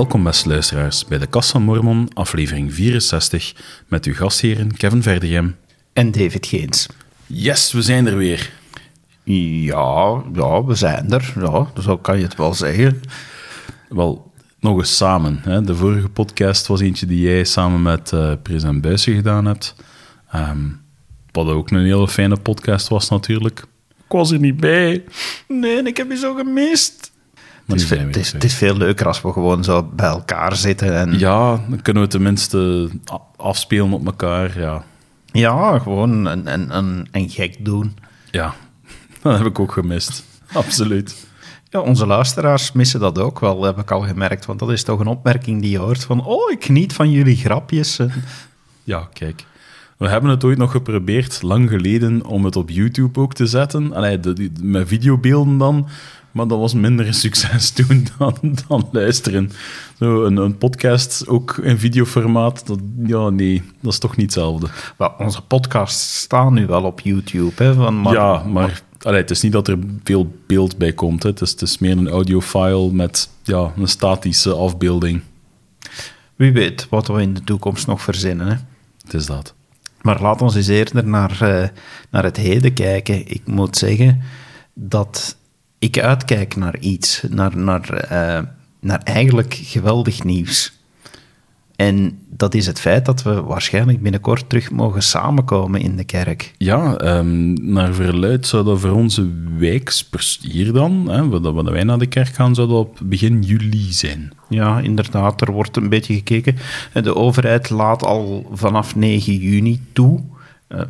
Welkom beste luisteraars bij de Kast van Mormon, aflevering 64, met uw gastheren Kevin Verdegem. En David Geens. Yes, we zijn er weer. Ja, ja, we zijn er. Ja, zo kan je het wel zeggen. Wel, nog eens samen. Hè. De vorige podcast was eentje die jij samen met uh, President Buijsen gedaan hebt. Um, wat ook een hele fijne podcast was natuurlijk. Ik was er niet bij. Nee, ik heb je zo gemist. Het is, veel, het, is, het is, veel leuker als we gewoon zo bij elkaar zitten. En... Ja, dan kunnen we tenminste afspelen op elkaar. Ja, ja gewoon een, een, een, een gek doen. Ja, dat heb ik ook gemist. Absoluut. Ja, onze luisteraars missen dat ook wel, heb ik al gemerkt. Want dat is toch een opmerking die je hoort van... Oh, ik geniet van jullie grapjes. Ja, kijk. We hebben het ooit nog geprobeerd, lang geleden, om het op YouTube ook te zetten. Allee, de, met videobeelden dan. Maar dat was minder een succes toen dan, dan luisteren. Zo een, een podcast, ook in videoformaat, dat, ja, nee, dat is toch niet hetzelfde. Well, onze podcasts staan nu wel op YouTube. Hè, van, maar, ja, maar, allee, het is niet dat er veel beeld bij komt. Hè. Het, is, het is meer een audiofile met ja, een statische afbeelding. Wie weet wat we in de toekomst nog verzinnen. Hè? Het is dat. Maar laat ons eens eerder naar, uh, naar het heden kijken. Ik moet zeggen dat ik uitkijk naar iets, naar, naar, uh, naar eigenlijk geweldig nieuws. En dat is het feit dat we waarschijnlijk binnenkort terug mogen samenkomen in de kerk. Ja, um, naar verluid zou dat voor onze wijksbestuur dan, hè, wat wij naar de kerk gaan, zou dat op begin juli zijn. Ja, inderdaad, er wordt een beetje gekeken. De overheid laat al vanaf 9 juni toe. Uh,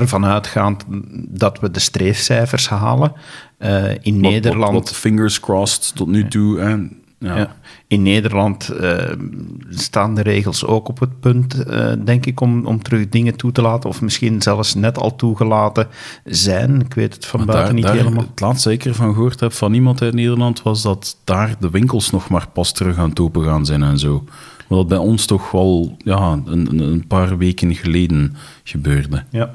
ervan uitgaand dat we de streefcijfers halen. Uh, in wat, Nederland. Wat, fingers crossed tot nu toe. En, ja. ja. In Nederland uh, staan de regels ook op het punt, uh, denk ik, om, om terug dingen toe te laten. Of misschien zelfs net al toegelaten zijn. Ik weet het van maar buiten daar, niet daar, helemaal. Het laatste zeker van gehoord heb van iemand uit Nederland was dat daar de winkels nog maar pas terug aan het open gaan zijn en zo. Wat bij ons toch wel ja, een, een paar weken geleden gebeurde. Ja,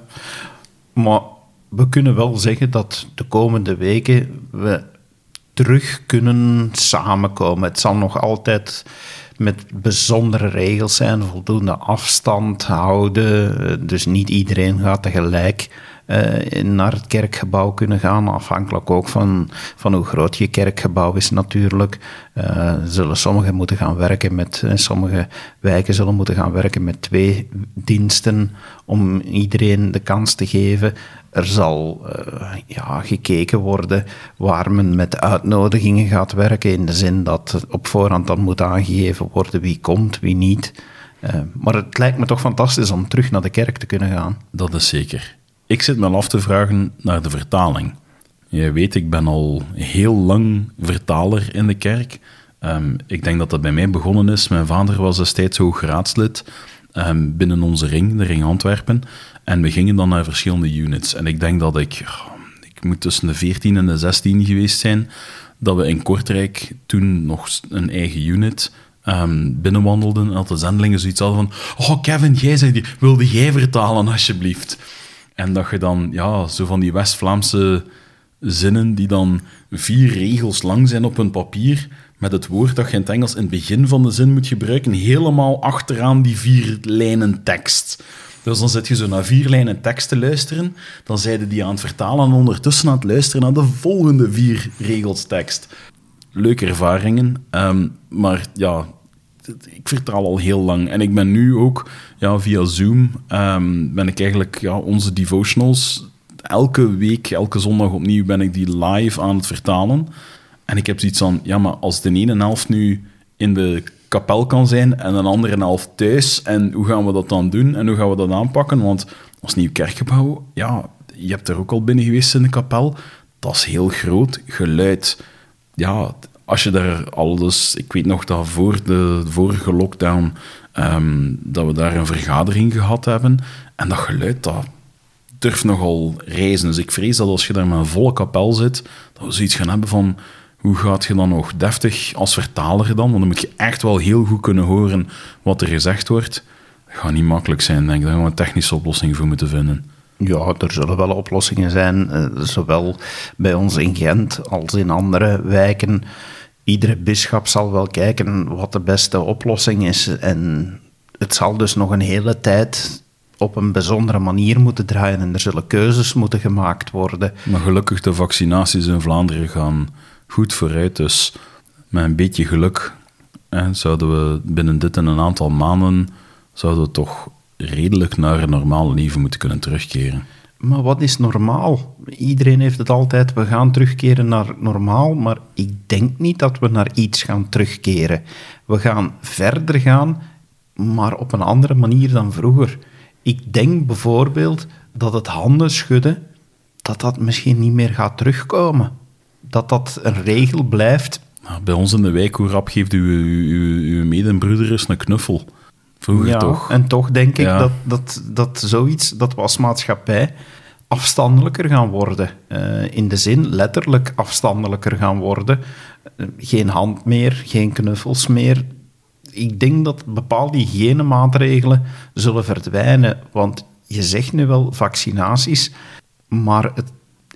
maar we kunnen wel zeggen dat de komende weken we terug kunnen samenkomen. Het zal nog altijd met bijzondere regels zijn, voldoende afstand houden. Dus niet iedereen gaat tegelijk uh, naar het kerkgebouw kunnen gaan. Afhankelijk ook van, van hoe groot je kerkgebouw is natuurlijk. Uh, zullen sommigen moeten gaan werken met, uh, sommige wijken zullen moeten gaan werken met twee diensten om iedereen de kans te geven. Er zal ja, gekeken worden waar men met uitnodigingen gaat werken, in de zin dat op voorhand dan moet aangegeven worden wie komt, wie niet. maar het lijkt me toch fantastisch om terug naar de kerk te kunnen gaan. Dat is zeker. Ik zit me af te vragen naar de vertaling. Je weet, ik ben al heel lang vertaler in de kerk. Um, ik denk dat dat bij mij begonnen is. Mijn vader was destijds raadslid um, binnen onze ring, de Ring Antwerpen. En we gingen dan naar verschillende units. En ik denk dat ik, ik moet tussen de 14 en de 16 geweest zijn, dat we in Kortrijk toen nog een eigen unit um, binnenwandelden. En dat de zendelingen zoiets hadden van, oh Kevin, jij zei die, wilde jij vertalen alsjeblieft? En dat je dan, ja, zo van die West-Vlaamse zinnen die dan vier regels lang zijn op een papier, met het woord dat je in het Engels in het begin van de zin moet gebruiken, helemaal achteraan die vier lijnen tekst. Dus dan zit je zo naar vier lijnen tekst te luisteren, dan zijde die aan het vertalen en ondertussen aan het luisteren naar de volgende vier regels tekst. Leuke ervaringen, um, maar ja, ik vertaal al heel lang. En ik ben nu ook ja, via Zoom, um, ben ik eigenlijk ja, onze devotionals, elke week, elke zondag opnieuw ben ik die live aan het vertalen. En ik heb zoiets van, ja, maar als de ene helft nu in de kapel kan zijn en een andere helft thuis, en hoe gaan we dat dan doen en hoe gaan we dat aanpakken? Want als nieuw kerkgebouw, ja, je hebt er ook al binnen geweest in de kapel, dat is heel groot, geluid. Ja, als je daar al dus, ik weet nog dat voor de vorige lockdown, um, dat we daar een vergadering gehad hebben. En dat geluid, dat durft nogal reizen. Dus ik vrees dat als je daar met een volle kapel zit, dat we zoiets gaan hebben van, hoe gaat je dan nog deftig als vertaler dan? Want dan moet je echt wel heel goed kunnen horen wat er gezegd wordt. Dat gaat niet makkelijk zijn, denk ik. Daar gaan we een technische oplossing voor moeten vinden. Ja, er zullen wel oplossingen zijn, uh, zowel bij ons in Gent als in andere wijken iedere bisschop zal wel kijken wat de beste oplossing is. En het zal dus nog een hele tijd op een bijzondere manier moeten draaien en er zullen keuzes moeten gemaakt worden. Maar gelukkig, de vaccinaties in Vlaanderen gaan goed vooruit. Dus met een beetje geluk hè, zouden we binnen dit en een aantal maanden zouden we toch redelijk naar een normaal leven moeten kunnen terugkeren. Maar wat is normaal? Iedereen heeft het altijd, we gaan terugkeren naar normaal, maar ik denk niet dat we naar iets gaan terugkeren. We gaan verder gaan, maar op een andere manier dan vroeger. Ik denk bijvoorbeeld dat het handen schudden, dat dat misschien niet meer gaat terugkomen. Dat dat een regel blijft. Bij ons in de wijk, hoe rap geeft uw, uw, uw medebroeder eens een knuffel? Vroeger ja, toch? En toch denk ik Ja. dat, dat, dat zoiets, dat we als maatschappij afstandelijker gaan worden. Eh, in de zin letterlijk afstandelijker gaan worden. Eh, geen hand meer, geen knuffels meer. Ik denk dat bepaalde hygiënemaatregelen zullen verdwijnen. Want je zegt nu wel vaccinaties, maar het,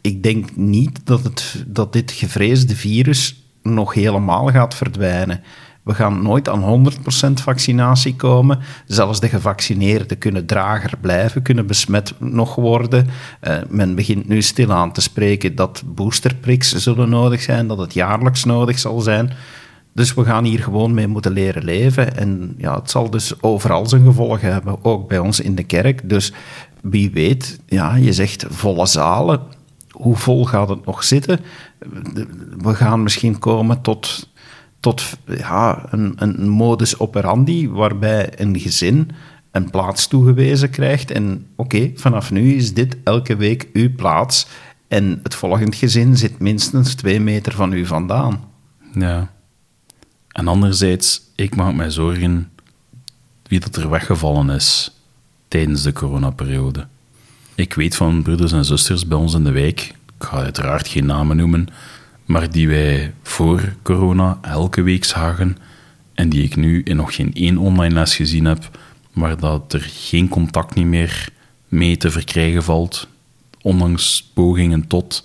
ik denk niet dat, het, dat dit gevreesde virus nog helemaal gaat verdwijnen. We gaan nooit aan 100% vaccinatie komen. Zelfs de gevaccineerden kunnen drager blijven, kunnen besmet nog worden. Eh, men begint nu stilaan te spreken dat boosterpriks zullen nodig zijn, dat het jaarlijks nodig zal zijn. Dus we gaan hier gewoon mee moeten leren leven. En ja, het zal dus overal zijn gevolgen hebben, ook bij ons in de kerk. Dus wie weet, ja, je zegt volle zalen. Hoe vol gaat het nog zitten? We gaan misschien komen tot, tot ja, een, een modus operandi waarbij een gezin een plaats toegewezen krijgt. En oké, vanaf nu is dit elke week uw plaats. En het volgend gezin zit minstens twee meter van u vandaan. Ja. En anderzijds, ik maak mij zorgen wie dat er weggevallen is tijdens de coronaperiode. Ik weet van broeders en zusters bij ons in de wijk, ik ga uiteraard geen namen noemen, maar die wij voor corona elke week zagen en die ik nu in nog geen één online les gezien heb, maar dat er geen contact niet meer mee te verkrijgen valt, ondanks pogingen tot.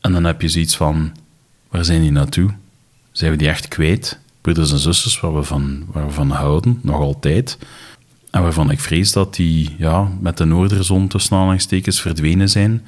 En dan heb je zoiets van, waar zijn die naartoe? Zijn we die echt kwijt? Broeders en zusters waar we van, waar we van houden, nog altijd. En waarvan ik vrees dat die ja, met de noorderzon tussen aanhalingstekens verdwenen zijn.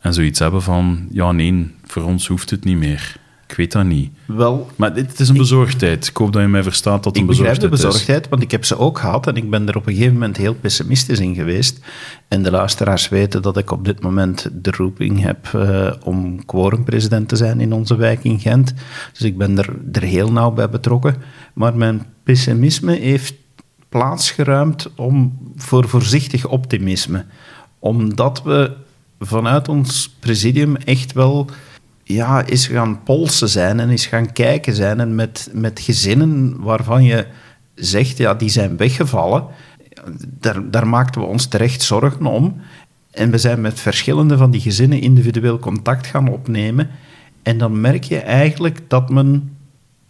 En zoiets hebben van, ja nee, voor ons hoeft het niet meer. Ik weet dat niet. Wel, Maar dit is een bezorgdheid. Ik hoop dat je mij verstaat dat het Ik een begrijp de bezorgdheid is. bezorgdheid, want ik heb ze ook gehad en ik ben er op een gegeven moment heel pessimistisch in geweest. En de luisteraars weten dat ik op dit moment de roeping heb eh, om quorumpresident te zijn in onze wijk in Gent. Dus ik ben er, er heel nauw bij betrokken. Maar mijn pessimisme heeft plaatsgeruimd om, voor voorzichtig optimisme. Omdat we vanuit ons presidium echt wel ja, is gaan polsen zijn en is gaan kijken zijn. En met, met gezinnen waarvan je zegt, ja, die zijn weggevallen. Daar, daar maakten we ons terecht zorgen om. En we zijn met verschillende van die gezinnen individueel contact gaan opnemen. En dan merk je eigenlijk dat men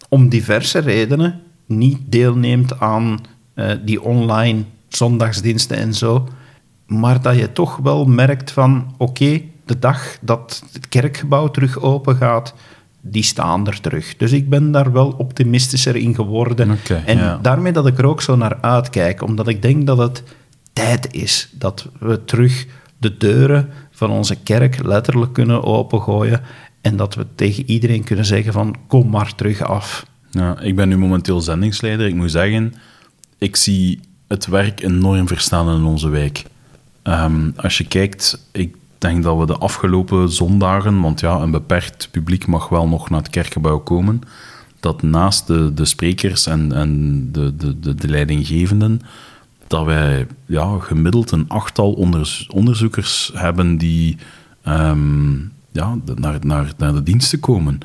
om diverse redenen niet deelneemt aan eh, die online zondagsdiensten en zo. Maar dat je toch wel merkt van, oké, de dag dat het kerkgebouw terug open gaat, die staan er terug. Dus ik ben daar wel optimistischer in geworden. En ja. daarmee dat ik er ook zo naar uitkijk, omdat ik denk dat het tijd is dat we terug de deuren van onze kerk letterlijk kunnen opengooien en dat we tegen iedereen kunnen zeggen van kom maar terug af. Ja, ik ben nu momenteel zendingsleider. Ik moet zeggen, ik zie het werk enorm verstaan in onze wijk. Ehm, als je kijkt, ik denk dat we de afgelopen zondagen, want ja, een beperkt publiek mag wel nog naar het kerkgebouw komen, dat naast de, de sprekers en, en de, de, de, de leidinggevenden, dat wij ja, gemiddeld een achttal onderzoekers hebben die ehm, ja, naar, naar, naar de diensten komen.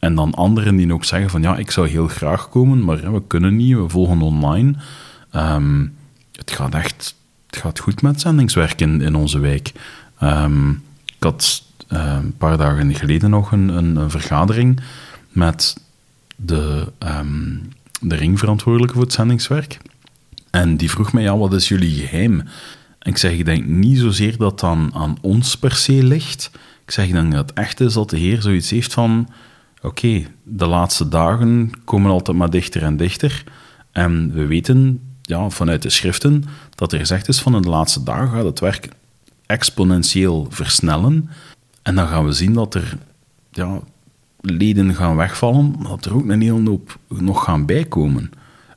En dan anderen die ook zeggen van ja, ik zou heel graag komen, maar we kunnen niet, we volgen online. Ehm, het gaat echt het gaat goed met zendingswerk in, in onze wijk. Ehm, ik had eh, een paar dagen geleden nog een, een, vergadering met de, ehm, de ringverantwoordelijke voor het zendingswerk. En die vroeg mij, ja, wat is jullie geheim? Ik zeg, ik denk niet zozeer dat het aan, aan ons per se ligt. Ik zeg, ik denk dat het echt is dat de Heer zoiets heeft van... oké, de laatste dagen komen altijd maar dichter en dichter. En we weten ja, vanuit de schriften dat er gezegd is van in de laatste dagen gaat het werk exponentieel versnellen. En dan gaan we zien dat er ja, leden gaan wegvallen, maar dat er ook een hele hoop nog gaan bijkomen.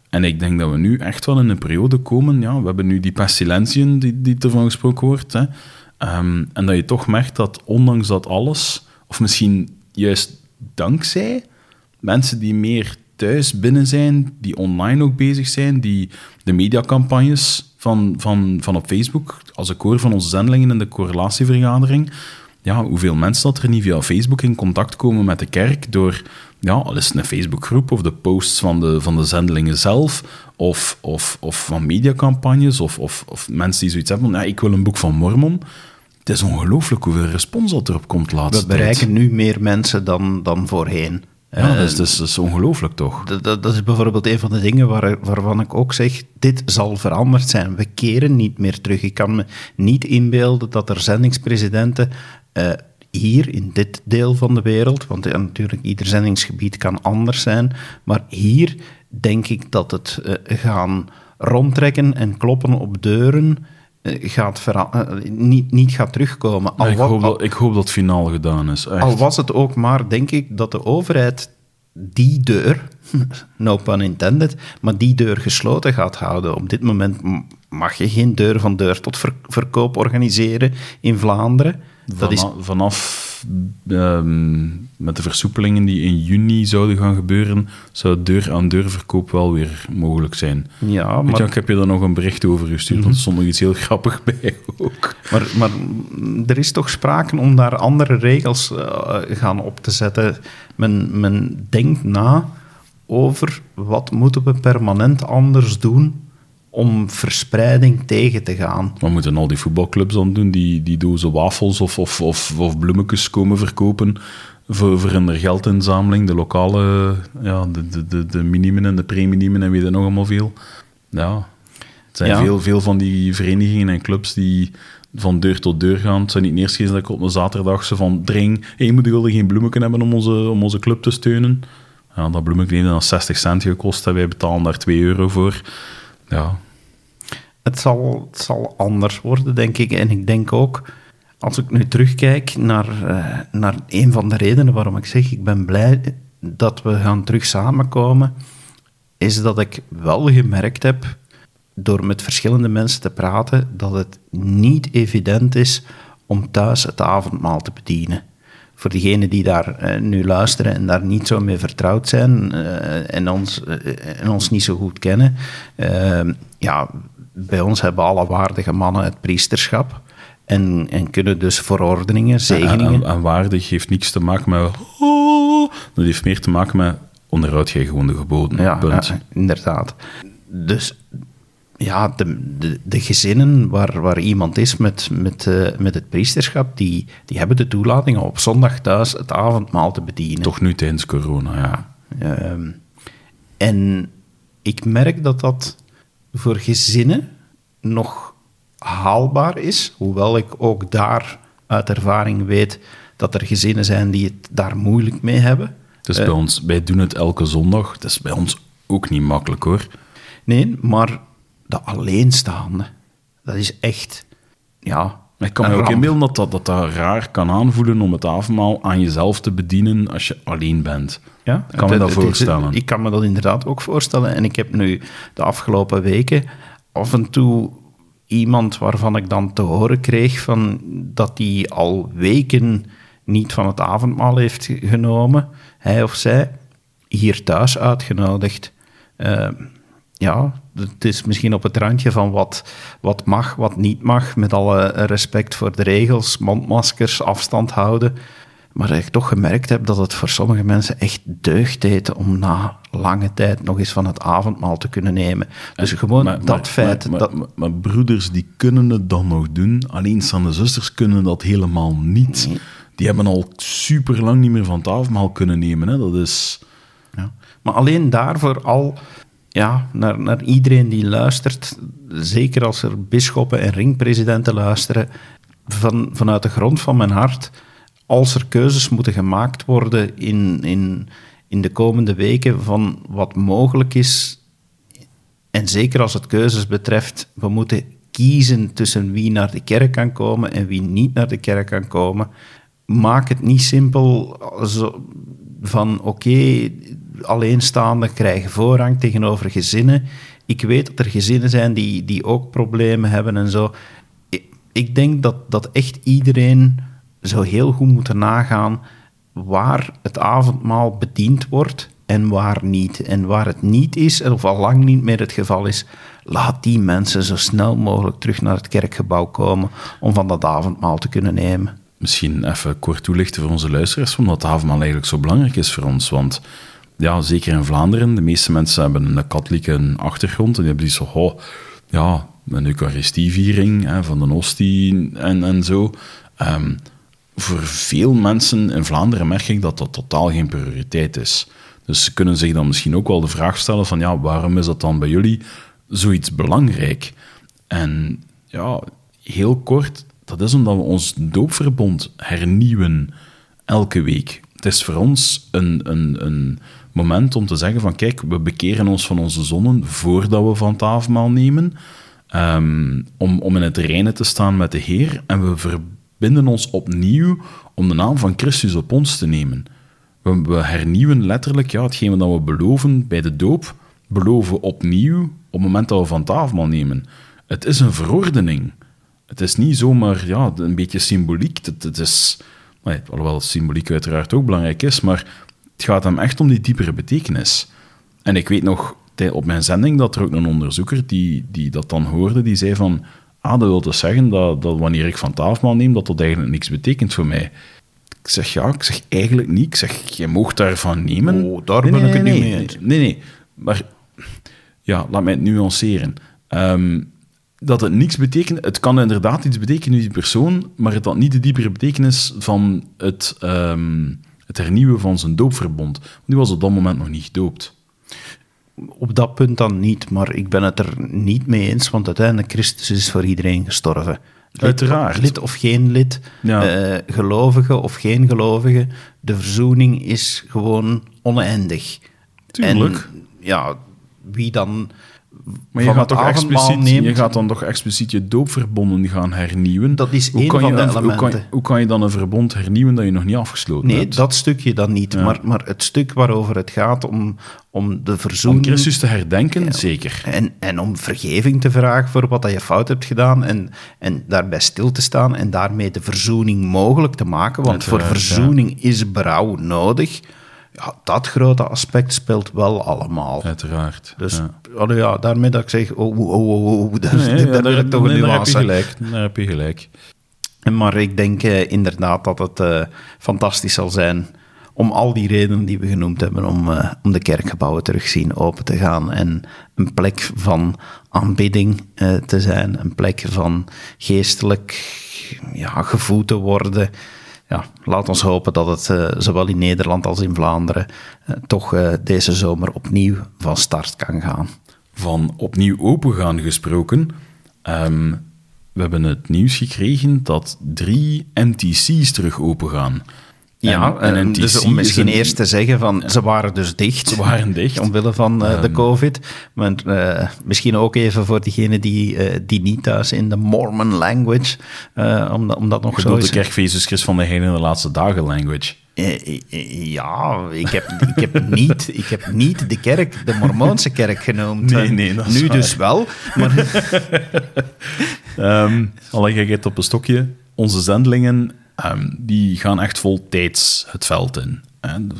En ik denk dat we nu echt wel in een periode komen. Ja, we hebben nu die pestilentien die, die ervan gesproken wordt. Ehm, en dat je toch merkt dat ondanks dat alles, of misschien juist dankzij mensen die meer thuis binnen zijn, die online ook bezig zijn, die de mediacampagnes van, van, van op Facebook, als ik hoor van onze zendelingen in de correlatievergadering, ja, hoeveel mensen dat er niet via Facebook in contact komen met de kerk door, ja, al is het een Facebookgroep of de posts van de, van de zendelingen zelf, of, of, of van mediacampagnes, of, of, of mensen die zoiets hebben van, ja, ik wil een boek van Mormon. Het is ongelooflijk hoeveel respons dat erop komt laatst. We bereiken nu meer mensen dan, dan voorheen. Ja, dat is, dat is, dat is ongelooflijk toch? Dat, dat, is bijvoorbeeld een van de dingen waar, waarvan ik ook zeg, dit zal veranderd zijn. We keren niet meer terug. Ik kan me niet inbeelden dat er zendingspresidenten uh, hier in dit deel van de wereld, want ja, natuurlijk ieder zendingsgebied kan anders zijn, maar hier denk ik dat het uh, gaan rondtrekken en kloppen op deuren gaat niet, niet gaat terugkomen. Al ik, hoop dat, ik hoop dat het finaal gedaan is. Echt. Al was het ook maar, denk ik, dat de overheid die deur, no pun intended, maar die deur gesloten gaat houden. Op dit moment mag je geen deur van deur tot ver verkoop organiseren in Vlaanderen. Dat is... Vanaf um, met de versoepelingen die in juni zouden gaan gebeuren, zou deur-aan-deur verkoop wel weer mogelijk zijn. Ja, maar... je, ik heb je daar nog een bericht over gestuurd, mm -hmm. want er stond nog iets heel grappig bij ook. Maar, maar er is toch sprake om daar andere regels uh, gaan op te zetten. Men, men denkt na over wat moeten we permanent anders doen om verspreiding tegen te gaan. Wat moeten al die voetbalclubs dan doen? Die, die dozen wafels of, of, of, of bloemetjes komen verkopen voor, voor hun geldinzameling. De lokale, ja, de, de, de, de minimen en de preminimen en weet je nog allemaal veel. Ja, het zijn ja. veel, veel van die verenigingen en clubs die van deur tot deur gaan. Het zijn niet eerst eens dat ik op een zaterdag ze van dring, hey, moet je geen bloemen hebben om onze, om onze club te steunen? Ja, dat bloemetje heeft dan 60 cent gekost en wij betalen daar 2 euro voor. Ja. Het zal, het zal anders worden, denk ik. En ik denk ook, als ik nu terugkijk naar, uh, naar een van de redenen waarom ik zeg, ik ben blij dat we gaan terug samenkomen, is dat ik wel gemerkt heb, door met verschillende mensen te praten, dat het niet evident is om thuis het avondmaal te bedienen voor degenen die daar uh, nu luisteren en daar niet zo mee vertrouwd zijn uh, en, ons, uh, en ons niet zo goed kennen. ja, bij ons hebben alle waardige mannen het priesterschap. En, en kunnen dus verordeningen, zegeningen... En, en, en waardig heeft niks te maken met... Oh, dat heeft meer te maken met onderhoud jij gewoon de geboden. Ja, ja, inderdaad. Dus ja, de, de, de, gezinnen waar, waar iemand is met, met, uh, met het priesterschap, die, die hebben de toelating om op zondag thuis het avondmaal te bedienen. Toch nu tijdens corona, ja. Uh, en ik merk dat dat voor gezinnen nog haalbaar is, hoewel ik ook daar uit ervaring weet dat er gezinnen zijn die het daar moeilijk mee hebben. Dus uh, bij ons, wij doen het elke zondag. Het is bij ons ook niet makkelijk hoor. Nee, maar de alleenstaande, dat is echt, ja... Ik kan me ook inbeelden dat dat, dat dat raar kan aanvoelen om het avondmaal aan jezelf te bedienen als je alleen bent. Ja, ik kan me dat het, voorstellen. Het, ik kan me dat inderdaad ook voorstellen. En ik heb nu de afgelopen weken af en toe iemand waarvan ik dan te horen kreeg van dat hij al weken niet van het avondmaal heeft genomen, hij of zij, hier thuis uitgenodigd. Uh, ja, het is misschien op het randje van wat, wat mag, wat niet mag, met alle respect voor de regels, mondmaskers, afstand houden. Maar dat ik toch gemerkt heb dat het voor sommige mensen echt deugd deed om na lange tijd nog eens van het avondmaal te kunnen nemen. Dus gewoon maar, dat maar, feit. Maar, dat... maar, broeders die kunnen het dan nog doen, alleenstaande zusters kunnen dat helemaal niet. Nee. Die hebben al super lang niet meer van het avondmaal kunnen nemen. Hè? Dat is... Ja. Maar alleen daarvoor al ja, naar, naar iedereen die luistert, zeker als er bisschoppen en ringpresidenten luisteren, van, vanuit de grond van mijn hart, als er keuzes moeten gemaakt worden in, in, in de komende weken van wat mogelijk is, en zeker als het keuzes betreft, we moeten kiezen tussen wie naar de kerk kan komen en wie niet naar de kerk kan komen. Maak het niet simpel van oké, alleenstaanden krijgen voorrang tegenover gezinnen. Ik weet dat er gezinnen zijn die, die ook problemen hebben en zo. Ik, denk dat, dat echt iedereen zo heel goed moet nagaan waar het avondmaal bediend wordt en waar niet. En waar het niet is, of al lang niet meer het geval is, laat die mensen zo snel mogelijk terug naar het kerkgebouw komen om van dat avondmaal te kunnen nemen. Misschien even kort toelichten voor onze luisteraars, omdat het avondmaal eigenlijk zo belangrijk is voor ons. Want ja, zeker in Vlaanderen, de meeste mensen hebben een katholieke achtergrond en die hebben die zo, oh, ja, een eucharistieviering hè, van de hostie en, en zo. Um, voor veel mensen in Vlaanderen merk ik dat dat totaal geen prioriteit is. Dus ze kunnen zich dan misschien ook wel de vraag stellen van ja, waarom is dat dan bij jullie zoiets belangrijk? En ja, heel kort, dat is omdat we ons doopverbond hernieuwen elke week. Het is voor ons een, een, een moment om te zeggen van kijk, we bekeren ons van onze zonnen voordat we van tafelmaal nemen, um, om, om in het reinen te staan met de Heer en we verbinden ons opnieuw om de naam van Christus op ons te nemen. We, we hernieuwen letterlijk ja, hetgeen dat we beloven bij de doop, beloven opnieuw op het moment dat we van tafelmaal nemen. Het is een verordening. Het is niet zomaar ja, een beetje symboliek. Het, het is, alhoewel symboliek uiteraard ook belangrijk is, maar het gaat hem echt om die diepere betekenis. En ik weet nog op mijn zending dat er ook een onderzoeker die, die dat dan hoorde, die zei van, ah, dat wil dus zeggen dat, dat wanneer ik van tafelmaal neem, dat dat eigenlijk niks betekent voor mij. Ik zeg ja, ik zeg eigenlijk niet. Ik zeg, je mocht daarvan nemen. Oh, daar ben ik het niet mee eens. Nee, nee, maar ja, laat mij het nuanceren. Um, dat het niks betekent, het kan inderdaad iets betekenen, die persoon, maar het had niet de diepere betekenis van het, um, het hernieuwen van zijn doopverbond. Die was op dat moment nog niet gedoopt. Op dat punt dan niet, maar ik ben het er niet mee eens, want uiteindelijk Christus is voor iedereen gestorven. Lid, Uiteraard. Lid of geen lid, ja. uh, gelovige of geen gelovige, de verzoening is gewoon oneindig. Tuurlijk. En ja, wie dan maar je gaat, toch expliciet, neemt, je gaat dan toch expliciet je doopverbonden gaan hernieuwen? Dat is één van de een, elementen. Hoe kan, hoe kan, je dan een verbond hernieuwen dat je nog niet afgesloten nee, hebt? Nee, dat stukje dan niet. Ja. Maar, maar het stuk waarover het gaat om, om de verzoening... Om Christus te herdenken, ja, zeker. En, en om vergeving te vragen voor wat je fout hebt gedaan en, en daarbij stil te staan en daarmee de verzoening mogelijk te maken. Want voor verzoening is berouw nodig ja, dat grote aspect speelt wel allemaal. Uiteraard. Dus ja. ja daarmee dat ik zeg, oh, oh, oh, oh dat, nee, daar, ja, ik toch een daar nuance. heb je gelijk. Daar heb je gelijk. Maar ik denk uh, inderdaad dat het uh, fantastisch zal zijn om al die redenen die we genoemd hebben, om, uh, om de kerkgebouwen terug zien open te gaan en een plek van aanbidding te zijn, een plek van geestelijk ja, gevoed te worden ja, laat ons hopen dat het uh, zowel in Nederland als in Vlaanderen uh, toch uh, deze zomer opnieuw van start kan gaan. Van opnieuw opengaan gesproken. Um, we hebben het nieuws gekregen dat drie NTC's terug opengaan. Ja, en, en dus om misschien een, eerst te zeggen van ja. ze waren dus dicht. Ze waren dicht. Omwille van uh, um, de COVID. Maar uh, misschien ook even voor diegenen die, uh, die niet thuis in de Mormon language, om, om dat nog zo de kerkfeest Christ van de Heer in de laatste dagen language. Ja, ik heb, ik, heb niet, ik heb niet de kerk, de Mormoonse kerk genoemd. Nee, nee, dat is Nu waar. dus wel. Maar... um, al leg ik het op een stokje. Onze zendelingen Um, die gaan echt vol tijds het veld in.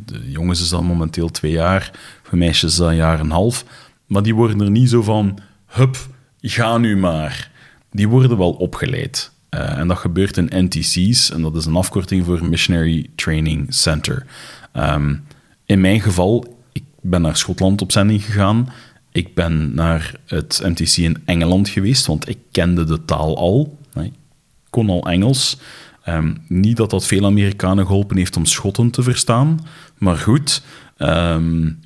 De, jongens is dan momenteel twee jaar, voor meisjes is dat een jaar en een half. Maar die worden er niet zo van, hup, ga nu maar. Die worden wel opgeleid. Uh, en dat gebeurt in NTC's, en dat is een afkorting voor Missionary Training Center. Um, in mijn geval, ik ben naar Schotland op zending gegaan. Ik ben naar het MTC in Engeland geweest, want ik kende de taal al. Ik kon al Engels. Um, niet dat dat veel Amerikanen geholpen heeft om Schotten te verstaan, maar goed. Um,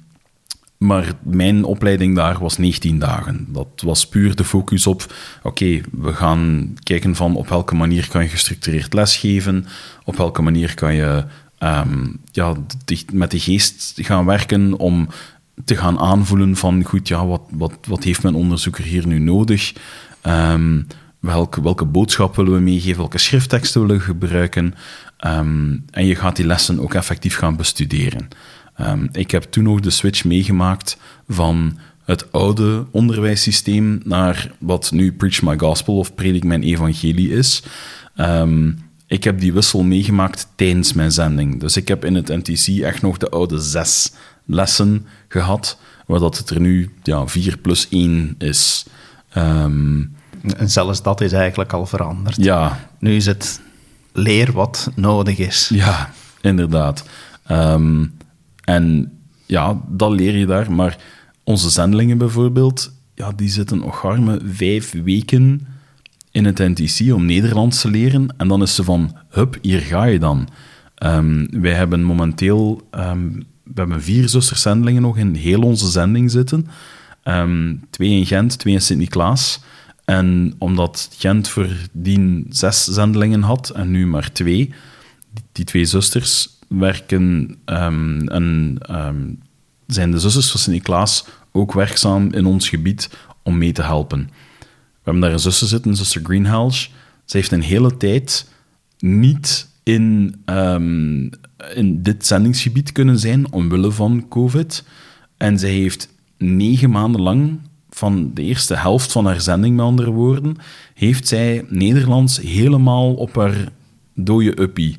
Maar mijn opleiding daar was 19 dagen. Dat was puur de focus op, oké, we gaan kijken van op welke manier kan je gestructureerd lesgeven, op welke manier kan je ehm, ja, met de geest gaan werken om te gaan aanvoelen van, goed, ja, wat, wat, wat heeft mijn onderzoeker hier nu nodig? Um, welke, welke boodschap willen we meegeven? Welke schriftteksten willen we gebruiken? Um, en je gaat die lessen ook effectief gaan bestuderen. Um, ik heb toen nog de switch meegemaakt van het oude onderwijssysteem naar wat nu Preach My Gospel of Predik Mijn Evangelie is. Um, ik heb die wissel meegemaakt tijdens mijn zending. Dus ik heb in het NTC echt nog de oude zes lessen gehad, waar dat het er nu ja, vier plus één is. Um, en zelfs dat is eigenlijk al veranderd. Ja. Nu is het leer wat nodig is. Ja, inderdaad. Um, en ja, dat leer je daar. Maar onze zendelingen bijvoorbeeld, ja, die zitten nog arme vijf weken in het NTC om Nederlands te leren. En dan is ze van, hup, hier ga je dan. Um, wij hebben momenteel um, we hebben vier zusterzendelingen nog in heel onze zending zitten. Um, twee in Gent, twee in Sint-Niklaas. En omdat Gent voordien zes zendelingen had en nu maar twee, die twee zusters werken um, en um, zijn de zusters van Sint-Niklaas ook werkzaam in ons gebied om mee te helpen. We hebben daar een zuster zitten, zuster Greenhalge. Ze heeft een hele tijd niet in, um, in dit zendingsgebied kunnen zijn omwille van COVID. En zij heeft negen maanden lang, van de eerste helft van haar zending met andere woorden, heeft zij Nederlands helemaal op haar dode uppie.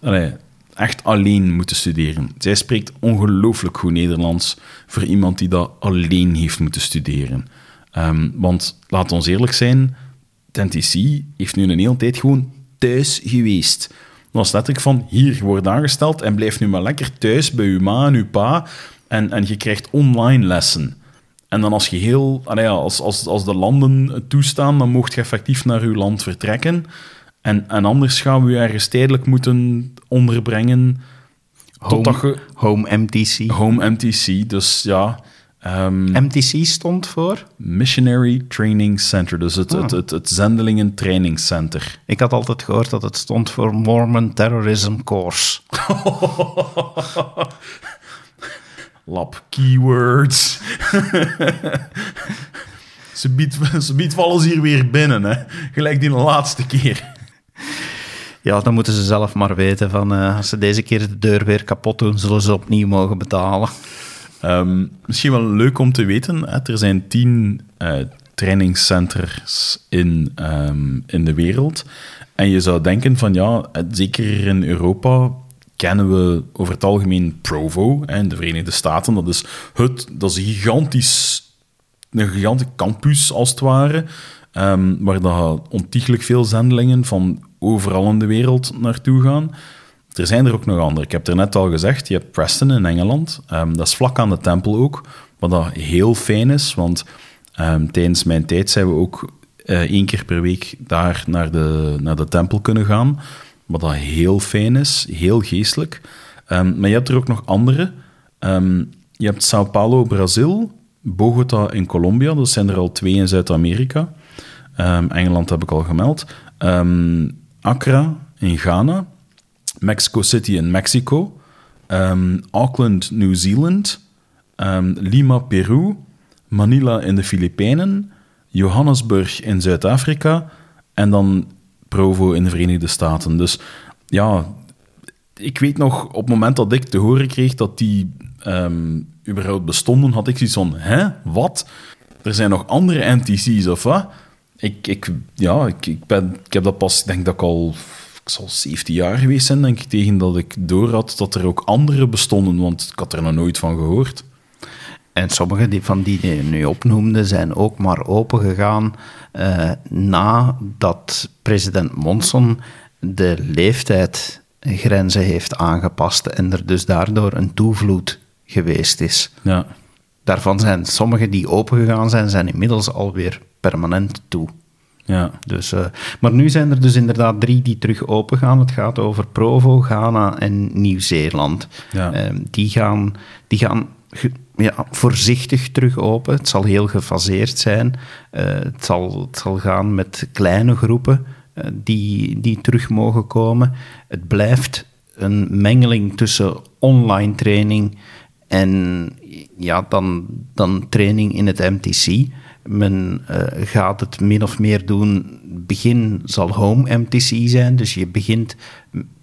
Allee, echt alleen moeten studeren. Zij spreekt ongelooflijk goed Nederlands voor iemand die dat alleen heeft moeten studeren. Um, want laat ons eerlijk zijn, TNTC heeft nu een hele tijd gewoon thuis geweest. Dat was letterlijk van, hier, je wordt aangesteld en blijf nu maar lekker thuis bij uw ma en uw pa en, en je krijgt online lessen. En dan als je heel, als, als, als de landen toestaan, dan mocht je effectief naar uw land vertrekken. En, en anders gaan we je ergens tijdelijk moeten onderbrengen. Home, home MTC. Home MTC, dus ja. Um, MTC stond voor? Missionary Training Center, dus het, oh. het, het, het Zendelingen Training Center. Ik had altijd gehoord dat het stond voor Mormon Terrorism Course. Lab keywords. ze, biedt, ze biedt vallen ze hier weer binnen, hè. gelijk die laatste keer. Ja, dan moeten ze zelf maar weten van uh, als ze deze keer de deur weer kapot doen, zullen ze opnieuw mogen betalen. Um, misschien wel leuk om te weten, hè, er zijn tien uh, trainingscenters in, um, in de wereld. En je zou denken van ja, zeker in Europa kennen we over het algemeen Provo in de Verenigde Staten. Dat is, het, dat is een gigantisch, een gigantisch campus als het ware. Um, waar dat ontiegelijk veel zendelingen van overal in de wereld naartoe gaan. Er zijn er ook nog andere. Ik heb er net al gezegd, je hebt Preston in Engeland. Um, dat is vlak aan de tempel ook, wat dat heel fijn is, want um, tijdens mijn tijd zijn we ook uh, één keer per week daar naar de, naar de tempel kunnen gaan, wat dat heel fijn is, heel geestelijk. Um, maar je hebt er ook nog andere. je hebt Sao Paulo, Brazil, Bogota in Colombia, dat zijn er al twee in Zuid-Amerika. Engeland heb ik al gemeld. Accra in Ghana, Mexico City in Mexico, Auckland, um, Lima, Peru, Manila in de Filipijnen, Johannesburg in Zuid-Afrika en dan Provo in de Verenigde Staten. Dus ja, ik weet nog, op het moment dat ik te horen kreeg dat die um, überhaupt bestonden, had ik zoiets van, hè, wat? Er zijn nog andere NTC's of wat? Ik, ik, ja, ik, ik, ben, ik heb dat pas, ik denk dat ik al, ik zal 17 jaar geweest zijn, denk ik, tegen dat ik door had dat er ook andere bestonden, want ik had er nog nooit van gehoord. En sommige die, van die die je nu opnoemde zijn ook maar opengegaan uh, nadat president Monson de leeftijdgrenzen heeft aangepast en er dus daardoor een toevloed geweest is. Ja. Daarvan zijn sommige die opengegaan zijn, zijn inmiddels alweer permanent toe. Ja. Dus, uh, maar nu zijn er dus inderdaad drie die terug open gaan. Het gaat over Provo, Ghana en Nieuw-Zeeland. Ja. Uh, die, gaan, die gaan ja, voorzichtig terug open. Het zal heel gefaseerd zijn. Eh, het, zal, het zal gaan met kleine groepen eh, die, die terug mogen komen. Het blijft een mengeling tussen online training en ja, dan, dan training in het MTC. Men eh, gaat het min of meer doen. Begin zal home MTC zijn, dus je begint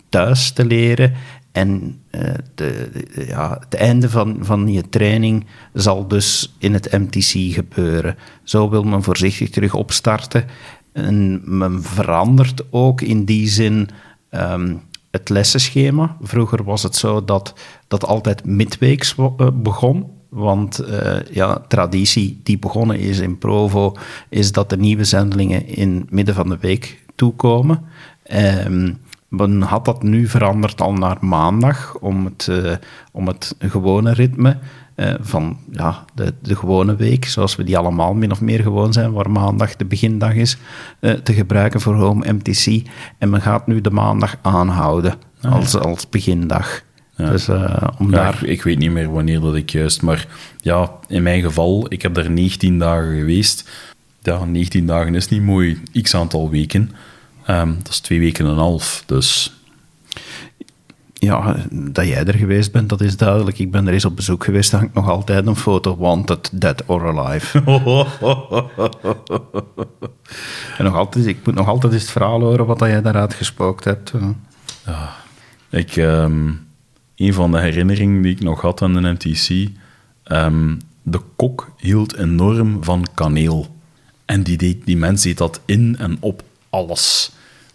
thuis te leren. En eh, de- ja, het einde van, van je training zal dus in het MTC gebeuren. Zo wil men voorzichtig terug opstarten. En men verandert ook in die zin ehm, het lessenschema. Vroeger was het zo dat dat altijd midweeks eh, begon. Want eh, ja, traditie die begonnen is in Provo, is dat de nieuwe zendelingen in het midden van de week toekomen. Ehm, men had dat nu veranderd al naar maandag, om het, eh, om het gewone ritme eh, van ja, de, de gewone week, zoals we die allemaal min of meer gewoon zijn, waar maandag de begindag is, eh, te gebruiken voor Home MTC. En men gaat nu de maandag aanhouden als, als begindag. Ja. Dus om Ja, daar... ik, ik weet niet meer wanneer dat ik juist, maar ja, in mijn geval, ik heb daar 19 dagen geweest. Ja, 19 dagen is niet mooi, x aantal weken. Ehm, dat is twee weken en een half, dus Ja, dat jij er geweest bent, dat is duidelijk. Ik ben er eens op bezoek geweest, daar hangt nog altijd een foto, wanted, dead or alive. en nog altijd, ik moet nog altijd eens het verhaal horen wat jij daaruit gespookt hebt. Ik, ehm, een van de herinneringen die ik nog had aan de MTC, ehm, de kok hield enorm van kaneel. En die, deed, die mens deed dat in en op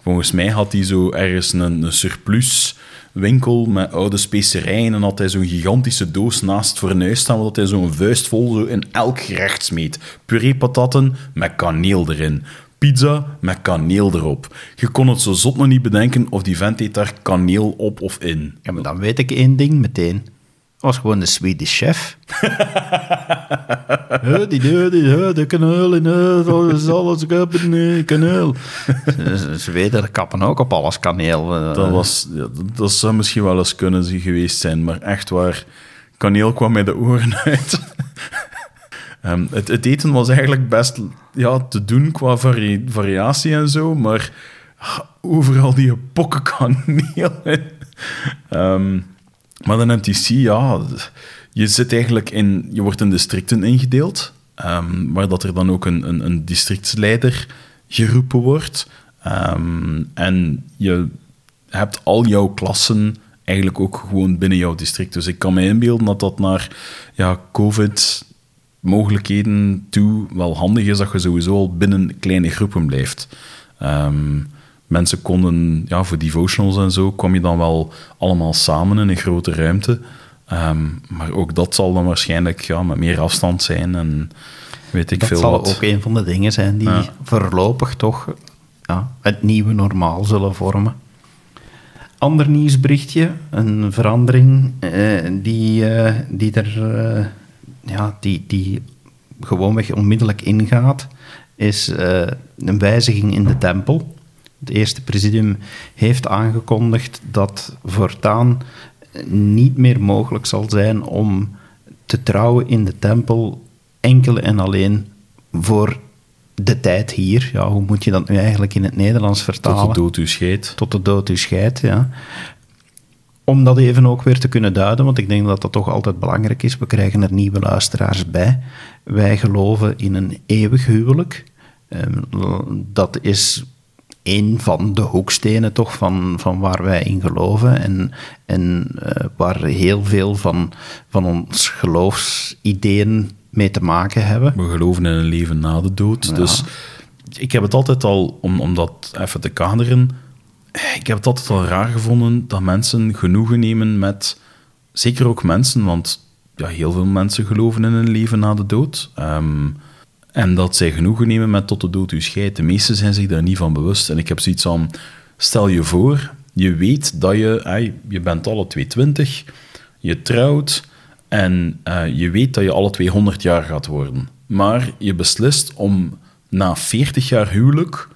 Volgens mij had hij zo ergens een, een surplus winkel met oude specerijen en had hij zo'n gigantische doos naast voor een huis staan, dat hij zo'n vuist vol zo in elk gerecht smeet. Puree patatten met kaneel erin. Pizza met kaneel erop. Je kon het zo zot nog niet bedenken of die vent deed daar kaneel op of in. Ja, maar dan weet ik één ding meteen. Was gewoon de Swedish chef. Die die de kaneel in, dat is alles op in kaneel. Ze- Zweden kappen ook op alles kaneel. eh. Dat, was, ja, dat- zou misschien wel eens kunnen zijn geweest zijn, maar echt waar, kaneel kwam mij de oren uit. Ehm, het, het eten was eigenlijk best ja, te doen qua vari- variatie en zo, maar ah, overal die pokken kaneel in. Ehm, maar de MTC, ja, je zit eigenlijk in, je wordt in districten ingedeeld, ehm, waar dat er dan ook een, een, een districtsleider geroepen wordt. Ehm, en je hebt al jouw klassen eigenlijk ook gewoon binnen jouw district. Dus ik kan me inbeelden dat dat naar ja, COVID-mogelijkheden toe wel handig is dat je sowieso al binnen kleine groepen blijft. Ehm, mensen konden, ja, voor devotionals en zo, kwam je dan wel allemaal samen in een grote ruimte. Ehm, maar ook dat zal dan waarschijnlijk ja, met meer afstand zijn en weet ik dat veel zal wat. ook een van de dingen zijn die Ja. voorlopig toch ja, het nieuwe normaal zullen vormen. Ander nieuwsberichtje, een verandering eh, die, eh, die er eh, ja, die, die gewoonweg onmiddellijk ingaat, is een wijziging in de tempel. Het eerste presidium heeft aangekondigd dat voortaan niet meer mogelijk zal zijn om te trouwen in de tempel enkel en alleen voor de tijd hier. Ja, hoe moet je dat nu eigenlijk in het Nederlands vertalen? Tot de dood u scheidt. Tot de dood u scheidt, ja. Om dat even ook weer te kunnen duiden, want ik denk dat dat toch altijd belangrijk is. We krijgen er nieuwe luisteraars bij. Wij geloven in een eeuwig huwelijk. Ehm, Dat is een van de hoekstenen toch van, van waar wij in geloven. En, en eh, waar heel veel van, van ons geloofsideeën mee te maken hebben. We geloven in een leven na de dood. Ja. Dus ik heb het altijd al, om, om dat even te kaderen, ik heb het altijd al raar gevonden dat mensen genoegen nemen met, zeker ook mensen, want ja, heel veel mensen geloven in een leven na de dood. Ehm, en dat zij genoegen nemen met tot de dood u scheidt. De meesten zijn zich daar niet van bewust. En ik heb zoiets van, stel je voor, je weet dat je, je bent alle twee twintig, je trouwt en eh, je weet dat je alle twee 100 jaar gaat worden. Maar je beslist om na 40 jaar huwelijk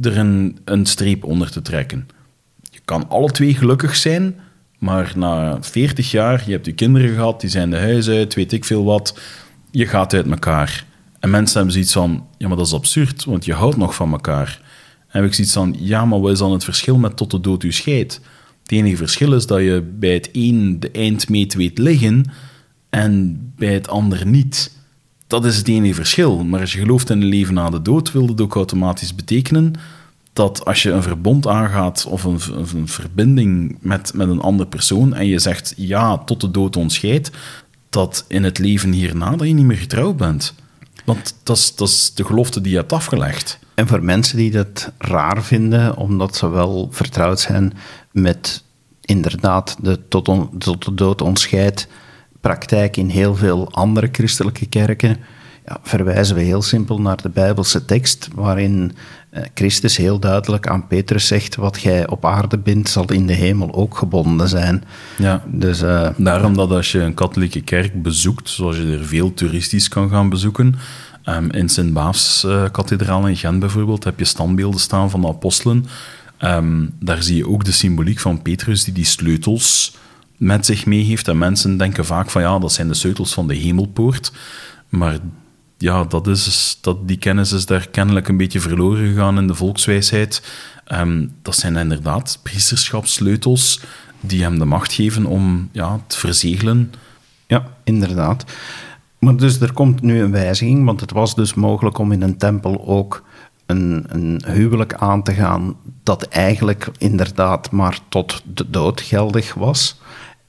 er een, een streep onder te trekken. Je kan alle twee gelukkig zijn, Maar na 40 jaar, je hebt je kinderen gehad, die zijn de huis uit, weet ik veel wat. Je gaat uit elkaar. En mensen hebben zoiets van, ja, maar dat is absurd, want je houdt nog van elkaar. En heb ik zoiets van, ja, maar wat is dan het verschil met tot de dood u scheidt? Het enige verschil is dat je bij het een de eindmeet weet liggen en bij het ander niet. Dat is het enige verschil. Maar als je gelooft in een leven na de dood, wil dat ook automatisch betekenen dat als je een verbond aangaat of een, een verbinding met, met een andere persoon en je zegt ja, tot de dood ontscheidt, dat in het leven hierna dat je niet meer getrouwd bent. Want dat is, de gelofte die je hebt afgelegd. En voor mensen die dat raar vinden, omdat ze wel vertrouwd zijn met inderdaad de tot, tot de dood ontscheid praktijk in heel veel andere christelijke kerken, ja, verwijzen we heel simpel naar de Bijbelse tekst, waarin Christus heel duidelijk aan Petrus zegt: Wat jij op aarde bindt, zal in de hemel ook gebonden zijn. Ja. Dus, uh, Daarom dat als je een katholieke kerk bezoekt, zoals je er veel toeristisch kan gaan bezoeken, um, in Sint-Baafs-kathedraal in Gent bijvoorbeeld, heb je standbeelden staan van de apostelen. Um, daar zie je ook de symboliek van Petrus die die sleutels met zich mee heeft. En mensen denken vaak van ja, dat zijn de sleutels van de hemelpoort. Maar ja, dat is, dat, die kennis is daar kennelijk een beetje verloren gegaan in de volkswijsheid. Um, dat zijn inderdaad priesterschapssleutels die hem de macht geven om ja, te verzegelen. Ja, inderdaad. Maar dus er komt nu een wijziging, want het was dus mogelijk om in een tempel ook een, een huwelijk aan te gaan dat eigenlijk inderdaad maar tot de dood geldig was.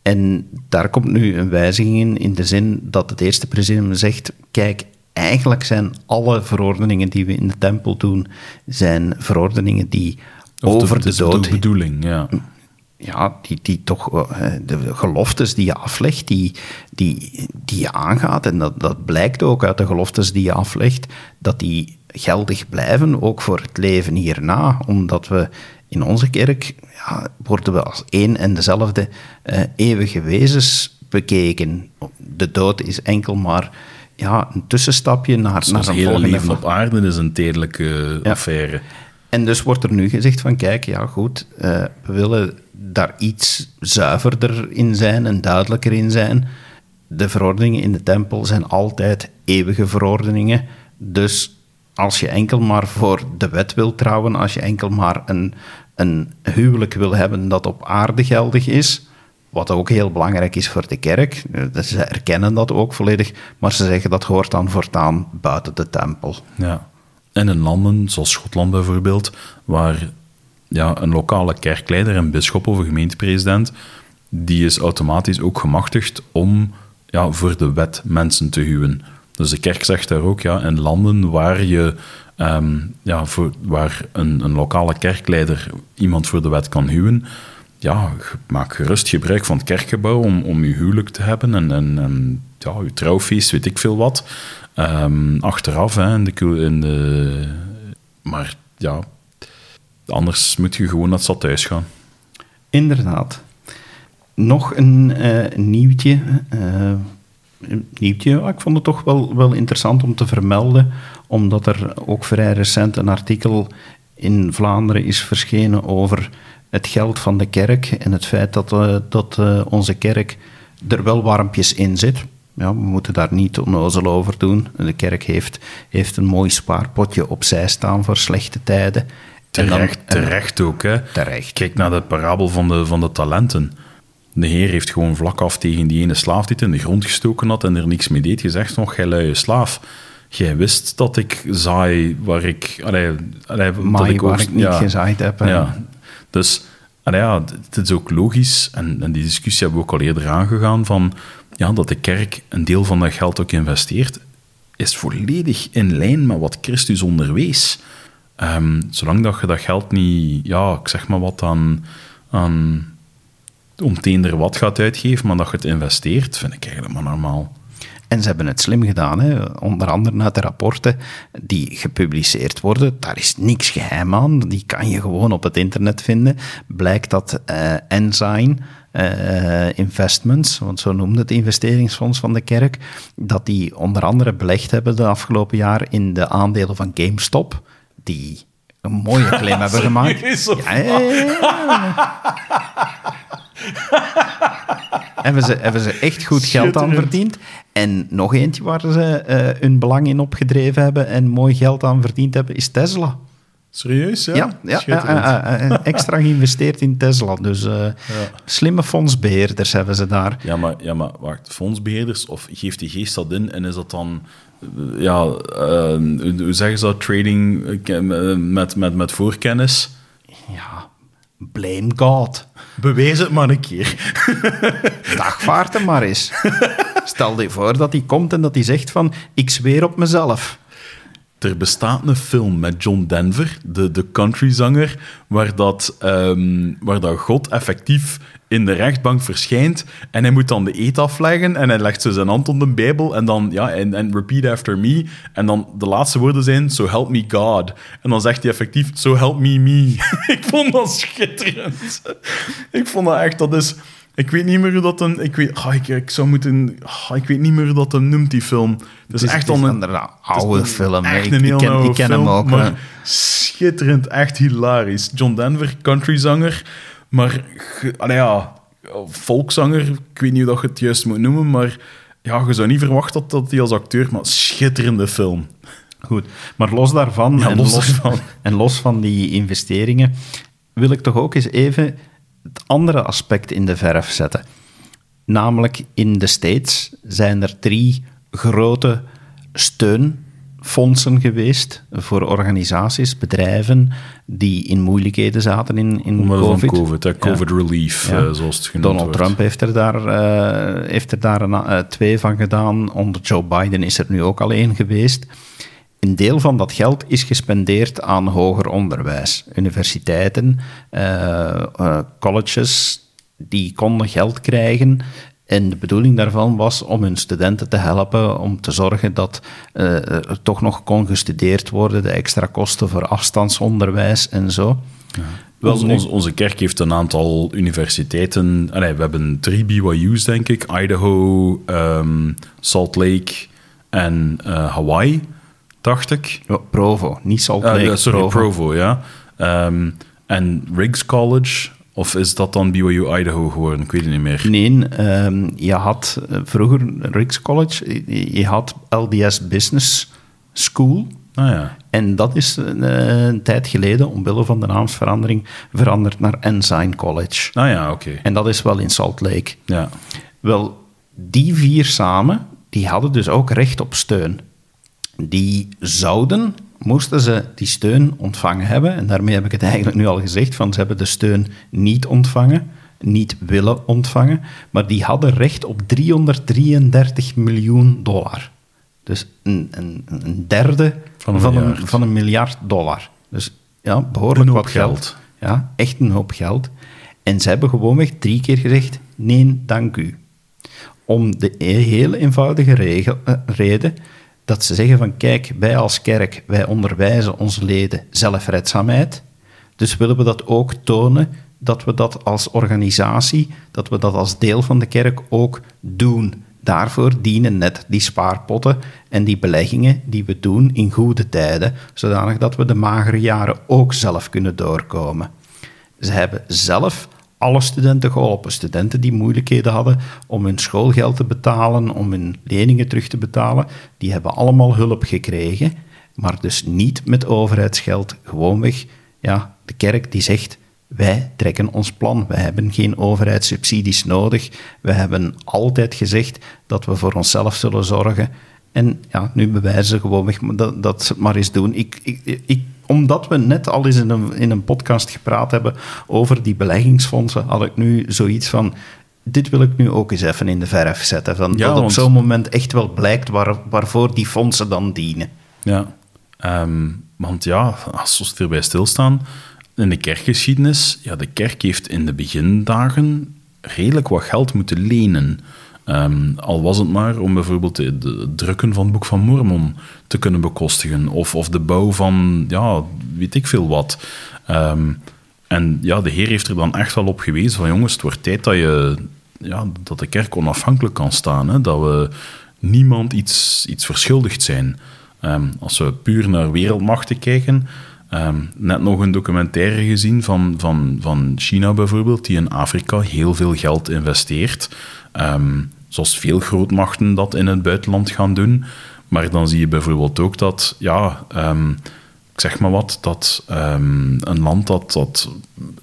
En daar komt nu een wijziging in, in de zin dat het eerste presidium zegt: kijk, eigenlijk zijn alle verordeningen die we in de tempel doen, zijn verordeningen die over de, de dood... De bedoeling, ja. Ja, die, die toch, eh, de geloftes die je aflegt, die, die, die je aangaat, en dat, dat blijkt ook uit de geloftes die je aflegt, dat die geldig blijven, ook voor het leven hierna, omdat we in onze kerk ja, worden we als één en dezelfde uh, eeuwige wezens bekeken. De dood is enkel maar ja, een tussenstapje naar, naar een volgende leven op aarde is een tijdelijke affaire. En dus wordt er nu gezegd van, kijk, ja goed, uh, we willen daar iets zuiverder in zijn en duidelijker in zijn. De verordeningen in de tempel zijn altijd eeuwige verordeningen. Dus als je enkel maar voor de wet wil trouwen, als je enkel maar een, een huwelijk wil hebben dat op aarde geldig is, wat ook heel belangrijk is voor de kerk. Eh, ze erkennen dat ook volledig, maar ze zeggen dat hoort dan voortaan buiten de tempel. Ja. En in landen zoals Schotland bijvoorbeeld, waar ja, een lokale kerkleider, een bisschop of een gemeentepresident, die is automatisch ook gemachtigd om ja, voor de wet mensen te huwen. Dus de kerk zegt daar ook, ja, in landen waar je um, ja, voor, waar een, een lokale kerkleider iemand voor de wet kan huwen, ja, maak gerust gebruik van het kerkgebouw om, om je huwelijk te hebben en, en, en ja, je trouwfeest, weet ik veel wat. Um, achteraf, hè, in de, in de, maar ja, anders moet je gewoon naar het stadhuis gaan. Inderdaad. Nog een uh, nieuwtje. Uh, nieuwtje. Ik vond het toch wel, wel interessant om te vermelden, omdat er ook vrij recent een artikel in Vlaanderen is verschenen over het geld van de kerk en het feit dat, uh, dat uh, onze kerk er wel warmpjes in zit. Ja, we moeten daar niet onnozel over doen. De kerk heeft, heeft een mooi spaarpotje opzij staan voor slechte tijden. Terecht, dan, terecht ook. Hè. Terecht. Kijk naar de parabel van de, van de talenten. De Heer heeft gewoon vlak af tegen die ene slaaf die het in de grond gestoken had en er niks mee deed, gezegd nog, gij luie slaaf. Jij wist dat ik zaai waar ik... Allee, allee, dat ik, waar ik niet ja, gezaaid heb. Ja. Dus ja, het is ook logisch, en, die discussie hebben we ook al eerder aangegaan, van ja, dat de kerk een deel van dat geld ook investeert, is volledig in lijn met wat Christus onderwees. Um, zolang dat je dat geld niet, ja, ik zeg maar wat, aan, aan om teender wat gaat uitgeven, maar dat je het investeert, vind ik eigenlijk maar normaal. En ze hebben het slim gedaan, hè? onder andere uit de rapporten die gepubliceerd worden. Daar is niks geheim aan, die kan je gewoon op het internet vinden. Blijkt dat uh, Ensign uh, Investments, want zo noemde het investeringsfonds van de kerk, dat die onder andere belegd hebben de afgelopen jaar in de aandelen van GameStop, die een mooie claim hebben gemaakt. Ja, ja, ja, hebben, ze, hebben ze echt goed geld aan verdiend. En nog eentje waar ze eh, hun belang in opgedreven hebben en mooi geld aan verdiend hebben, is Tesla. Serieus, ja? Ja, ja, ja, ja, extra geïnvesteerd in Tesla. Dus eh, slimme fondsbeheerders hebben ze daar. Ja, maar, ja, maar wacht, fondsbeheerders, of geeft die geest dat in en is dat dan, eh, ja, eh, hoe zeggen ze dat, trading eh, met, met, met voorkennis? Ja, blame God. Bewijs het maar een keer. Dagvaard hem maar eens. Stel je voor dat hij komt en dat hij zegt van, ik zweer op mezelf. Er bestaat een film met John Denver, de, de countryzanger, waar, dat, ehm, waar dat God effectief in de rechtbank verschijnt en hij moet dan de eet afleggen en hij legt zijn hand op de Bijbel en dan, ja, en, en repeat after me. En dan de laatste woorden zijn, so help me God. En dan zegt hij effectief, so help me me. ik vond dat schitterend. ik vond dat echt, dat is... Ik weet niet meer hoe dat een... Ik weet, ah, ik, ik zou moeten... ah, ik weet niet meer hoe dat een noemt, die film. Het is, Het echt al een... oude film. Echt Ik, een ik heel ken, ik ken film, hem ook. maar schitterend, echt hilarisch. John Denver, countryzanger, maar allee, ja, volkszanger. Ik weet niet hoe dat je het juist moet noemen, maar ja, je zou niet verwachten dat, dat hij als acteur, maar schitterende film. Goed, maar los daarvan, Ja, en, los los, daarvan. en los van die investeringen, wil ik toch ook eens even het andere aspect in de verf zetten. Namelijk in de States zijn er drie grote steunfondsen geweest voor organisaties, bedrijven die in moeilijkheden zaten in, in Omwille COVID. van COVID, hè, COVID relief, Ja. eh, zoals het genoemd Donald wordt. Trump heeft er daar, eh, heeft er daar een, eh, twee van gedaan. Onder Joe Biden is er nu ook al één geweest. Een deel van dat geld is gespendeerd aan hoger onderwijs. Universiteiten, eh, eh, colleges, die konden geld krijgen. En de bedoeling daarvan was om hun studenten te helpen, om te zorgen dat eh, er toch nog kon gestudeerd worden, de extra kosten voor afstandsonderwijs en zo. Wel, nu- onze, onze kerk heeft een aantal universiteiten. Allee, we hebben drie BYU's, denk ik. Idaho, ehm, Salt Lake en Hawaii, dacht ik. Ja, Provo, niet Salt Ah, Lake, sorry, Provo. Provo, ja. Ehm, en Riggs College, of is dat dan BYU Idaho geworden? Ik weet het niet meer. Nee, ehm, je had eh, vroeger Riggs College, je- je had LDS Business School. Ah ja. En dat is eh, een tijd geleden, omwille van de naamsverandering, veranderd naar Ensign College. Ah ja, oké. En dat is wel in Salt Lake. Ja. Wel, die vier samen, die hadden dus ook recht op steun. Die zouden, moesten ze die steun ontvangen hebben, en daarmee heb ik het eigenlijk nu al gezegd, van ze hebben de steun niet ontvangen, niet willen ontvangen, maar die hadden recht op 333 miljoen dollar. Dus een, een, een derde Van van een van een miljard dollar. Dus ja, behoorlijk wat geld. geld. Ja, echt een hoop geld. En ze hebben gewoonweg drie keer gezegd, nee, dank u. Om de e- heel eenvoudige regel, eh, reden dat ze zeggen van, kijk, wij als kerk, wij onderwijzen onze leden zelfredzaamheid. Dus willen we dat ook tonen, dat we dat als organisatie, dat we dat als deel van de kerk ook doen. Daarvoor dienen net die spaarpotten en die beleggingen die we doen in goede tijden, zodanig dat we de magere jaren ook zelf kunnen doorkomen. Ze hebben zelf alle studenten geholpen. Studenten die moeilijkheden hadden om hun schoolgeld te betalen, om hun leningen terug te betalen, die hebben allemaal hulp gekregen, maar dus niet met overheidsgeld. Gewoonweg, ja, de kerk die zegt, wij trekken ons plan. Wij hebben geen overheidssubsidies nodig. We hebben altijd gezegd dat we voor onszelf zullen zorgen. En ja, nu bewijzen ze gewoonweg dat, dat ze het maar eens doen. Ik, ik, ik, omdat we net al eens in een, in een podcast gepraat hebben over die beleggingsfondsen, had ik nu zoiets van... Dit wil ik nu ook eens even in de verf zetten. Van, Ja, dat op zo'n moment echt wel blijkt waar, waarvoor die fondsen dan dienen. Ja, Ehm, want ja, als we erbij stilstaan, in de kerkgeschiedenis, ja, de kerk heeft in de begindagen redelijk wat geld moeten lenen. Ehm, al was het maar om bijvoorbeeld het drukken van het Boek van Mormon te kunnen bekostigen, of, of de bouw van, ja, weet ik veel wat. Ehm, en ja, de Heer heeft er dan echt wel op gewezen van, jongens, het wordt tijd dat, je, ja, dat de kerk onafhankelijk kan staan, hè, dat we niemand iets, iets verschuldigd zijn. Ehm, als we puur naar wereldmachten kijken, net nog een documentaire gezien van, van, van China bijvoorbeeld, die in Afrika heel veel geld investeert. Ehm, zoals veel grootmachten dat in het buitenland gaan doen. Maar dan zie je bijvoorbeeld ook dat, ja, ehm, ik zeg maar wat, dat een land dat, dat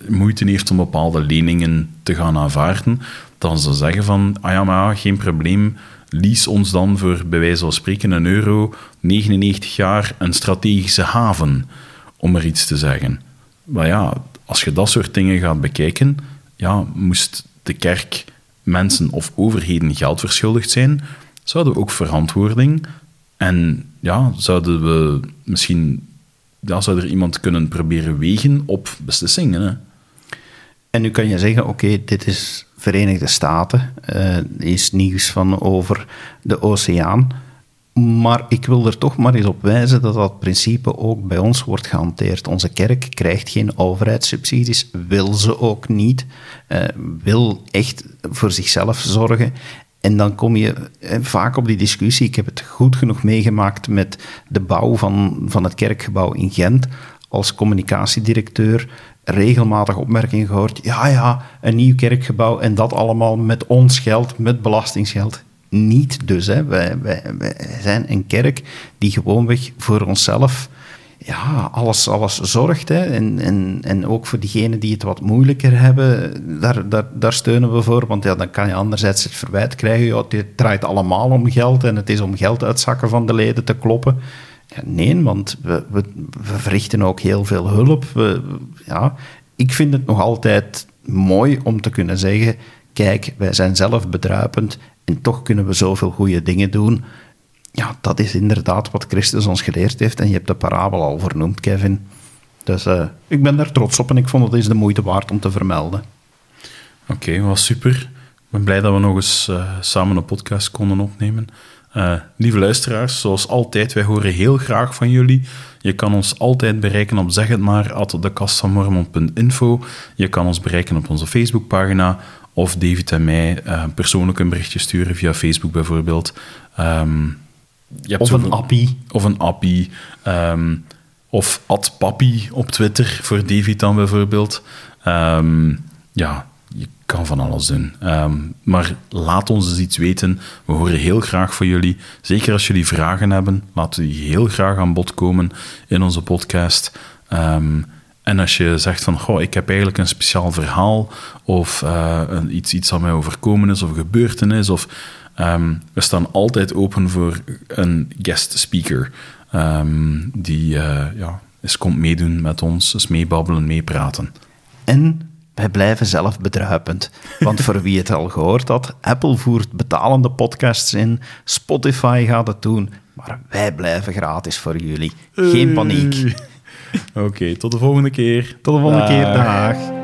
moeite heeft om bepaalde leningen te gaan aanvaarden, dan ze zeggen van, ah ja, maar geen probleem, lease ons dan voor bij wijze van spreken een euro 99 jaar een strategische haven om er iets te zeggen. Maar ja, als je dat soort dingen gaat bekijken, ja, moest de kerk mensen of overheden geld verschuldigd zijn, zouden we ook verantwoording en ja, zouden we misschien ja, zou er iemand kunnen proberen wegen op beslissingen. Hè? En nu kan je zeggen, oké, dit is Verenigde Staten, uh, is nieuws van over de oceaan. Maar ik wil er toch maar eens op wijzen dat dat principe ook bij ons wordt gehanteerd. Onze kerk krijgt geen overheidssubsidies, wil ze ook niet, uh, wil echt voor zichzelf zorgen. En dan kom je eh, vaak op die discussie. Ik heb het goed genoeg meegemaakt met de bouw van, van het kerkgebouw in Gent als communicatiedirecteur regelmatig opmerkingen gehoord. Ja, ja, een nieuw kerkgebouw en dat allemaal met ons geld, met belastingsgeld niet dus. Hè. Wij, wij, zijn een kerk die gewoonweg voor onszelf ja, alles, alles zorgt. Hè. En, en, en ook voor diegenen die het wat moeilijker hebben, daar, daar, daar steunen we voor. Want ja, dan kan je anderzijds het verwijt krijgen, ja, het draait allemaal om geld en het is om geld uitzakken van de leden te kloppen. Ja, nee, want we, we, verrichten ook heel veel hulp. Ja, ik vind het nog altijd mooi om te kunnen zeggen, kijk, wij zijn zelf bedruipend en toch kunnen we zoveel goede dingen doen. Ja, dat is inderdaad wat Christus ons geleerd heeft. En je hebt de parabel al vernoemd, Kevin. Dus uh, ik ben daar trots op en ik vond het is de moeite waard om te vermelden. Oké, was super. Ik ben blij dat we nog eens uh, samen een podcast konden opnemen. Uh, lieve luisteraars, zoals altijd, wij horen heel graag van jullie. Je kan ons altijd bereiken op zeg het maar at dekastvanmormon.info. Je kan ons bereiken op onze Facebookpagina of David en mij uh, persoonlijk een berichtje sturen via Facebook bijvoorbeeld. Um, je of een appie. Of een appie. Um, of @papi op Twitter voor David dan bijvoorbeeld. Um, ja, je kan van alles doen. maar laat ons eens iets weten. We horen heel graag van jullie. Zeker als jullie vragen hebben, laten die heel graag aan bod komen in onze podcast. Um, en als je zegt van, goh, ik heb eigenlijk een speciaal verhaal of uh, een, iets, iets dat mij overkomen is of gebeurd is, of um, we staan altijd open voor een guest speaker um, die uh, ja, eens komt meedoen met ons, eens meebabbelen, meepraten. En wij blijven zelf bedruipend. Want voor wie het al gehoord had, Apple voert betalende podcasts in, Spotify gaat het doen, maar wij blijven gratis voor jullie. Geen paniek. Oké, tot de volgende keer. Tot de volgende keer. Dag.